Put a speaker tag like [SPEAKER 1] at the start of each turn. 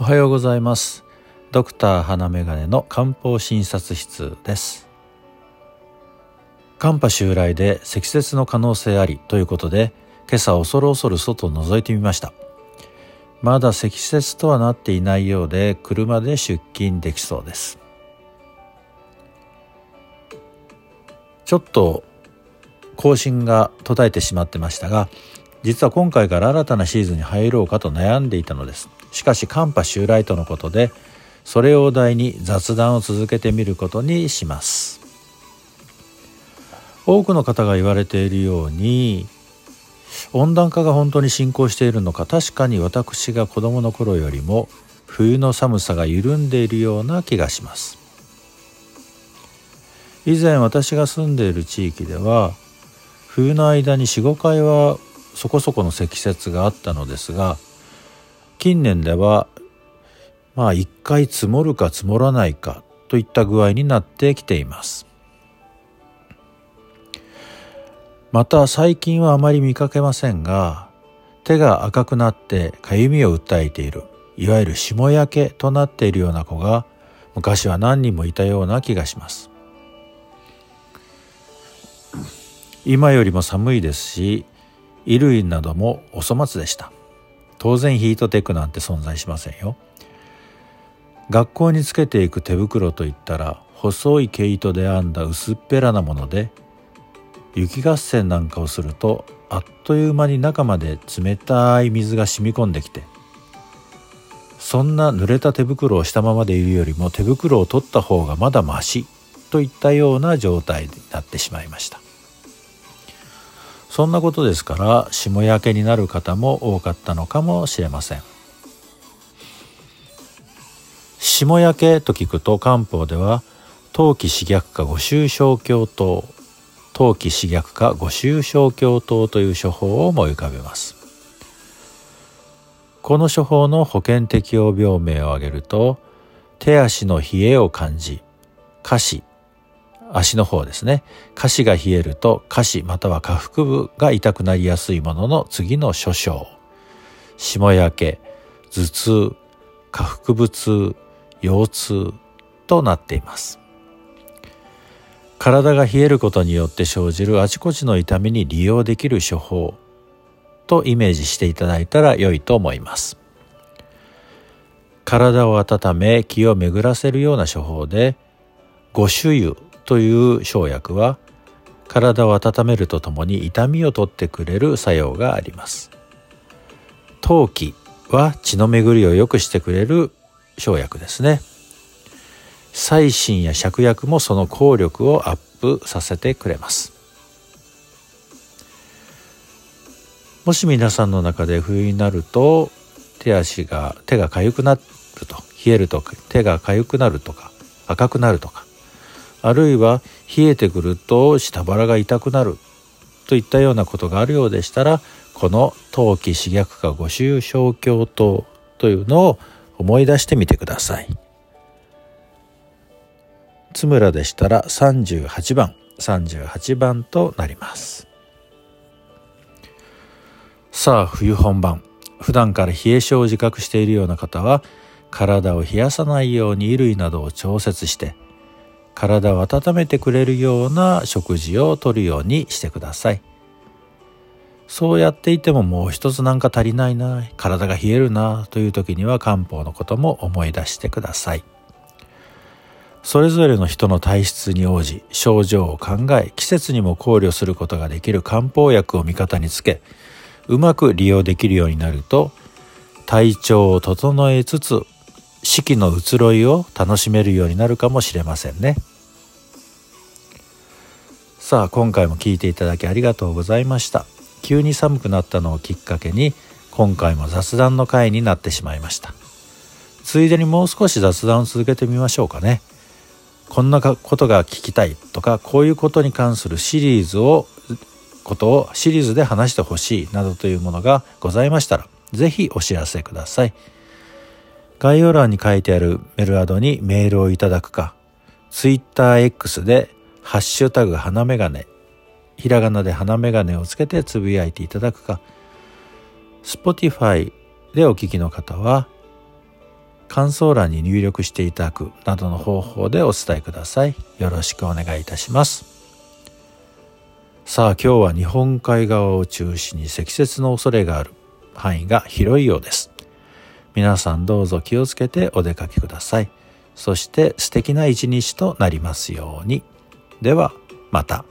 [SPEAKER 1] おはようございます。ドクター花眼鏡の漢方診察室です。寒波襲来で積雪の可能性ありということで今朝恐る恐る外を覗いてみました。まだ積雪とはなっていないようで車で出勤できそうです。ちょっと更新が途絶えてしまってましたが実は今回から新たなシーズンに入ろうかと悩んでいたのです。しかし寒波襲来とのことでそれを題に雑談を続けてみることにします。多くの方が言われているように温暖化が本当に進行しているのか確かに私が子供の頃よりも冬の寒さが緩んでいるような気がします。以前私が住んでいる地域では冬の間に45回はそこそこの積雪があったのですが近年ではまあ1回積もるか積もらないかといった具合になってきています。また最近はあまり見かけませんが手が赤くなってかゆみを訴えているいわゆる霜焼けとなっているような子が昔は何人もいたような気がします。今よりも寒いですし衣類などもお粗末でした。当然ヒートテックなんて存在しませんよ。学校につけていく手袋といったら細い毛糸で編んだ薄っぺらなもので雪合戦なんかをするとあっという間に中まで冷たい水が染み込んできてそんな濡れた手袋をしたままでいるよりも手袋を取った方がまだましといったような状態になってしまいました。そんなことですから霜焼けになる方も多かったのかもしれません。霜焼けと聞くと漢方では冬季刺逆化五臭小胸糖冬季刺逆化五臭小胸糖という処方を思い浮かべます。この処方の保険適用病名を挙げると手足の冷えを感じ下肢足の方ですね。下肢が冷えると下肢または下腹部が痛くなりやすいものの次の諸症。霜焼け頭痛下腹部痛腰痛となっています。体が冷えることによって生じるあちこちの痛みに利用できる処方とイメージしていただいたら良いと思います。体を温め気を巡らせるような処方で五種油という生薬は体を温めるとともに痛みを取ってくれる作用があります。陶器は血の巡りを良くしてくれる生薬ですね。細心や芍薬もその効力をアップさせてくれます。もし皆さんの中で冬になると手足が手が痒くなると冷えると手が痒くなるとか赤くなるとかあるいは冷えてくると下腹が痛くなる。といったようなことがあるようでしたらこの冬季刺逆化五臭小胸糖というのを思い出してみてください。津村でしたら38番。38番となります。さあ冬本番。普段から冷え性を自覚しているような方は体を冷やさないように衣類などを調節して体を温めてくれるような食事をとるようにしてください。そうやっていてももう一つなんか足りないな。体が冷えるなという時には漢方のことも思い出してください。それぞれの人の体質に応じ症状を考え季節にも考慮することができる漢方薬を味方につけうまく利用できるようになると体調を整えつつ四季の移ろいを楽しめるようになるかもしれませんね。さあ今回も聞いていただきありがとうございました。急に寒くなったのをきっかけに今回も雑談の回になってしまいました。ついでにもう少し雑談を続けてみましょうかね。こんなことが聞きたいとかこういうことに関するシリーズをことをシリーズで話してほしいなどというものがございましたら是非お知らせください。概要欄に書いてあるメルアドにメールをいただくか TwitterX でハッシュタグ花眼鏡ひらがなで花眼鏡をつけてつぶやいていただくか Spotify でお聞きの方は感想欄に入力していただくなどの方法でお伝えください。よろしくお願いいたします。さあ今日は日本海側を中心に積雪の恐れがある範囲が広いようです。皆さんどうぞ気をつけてお出かけください。そして素敵な一日となりますように。ではまた。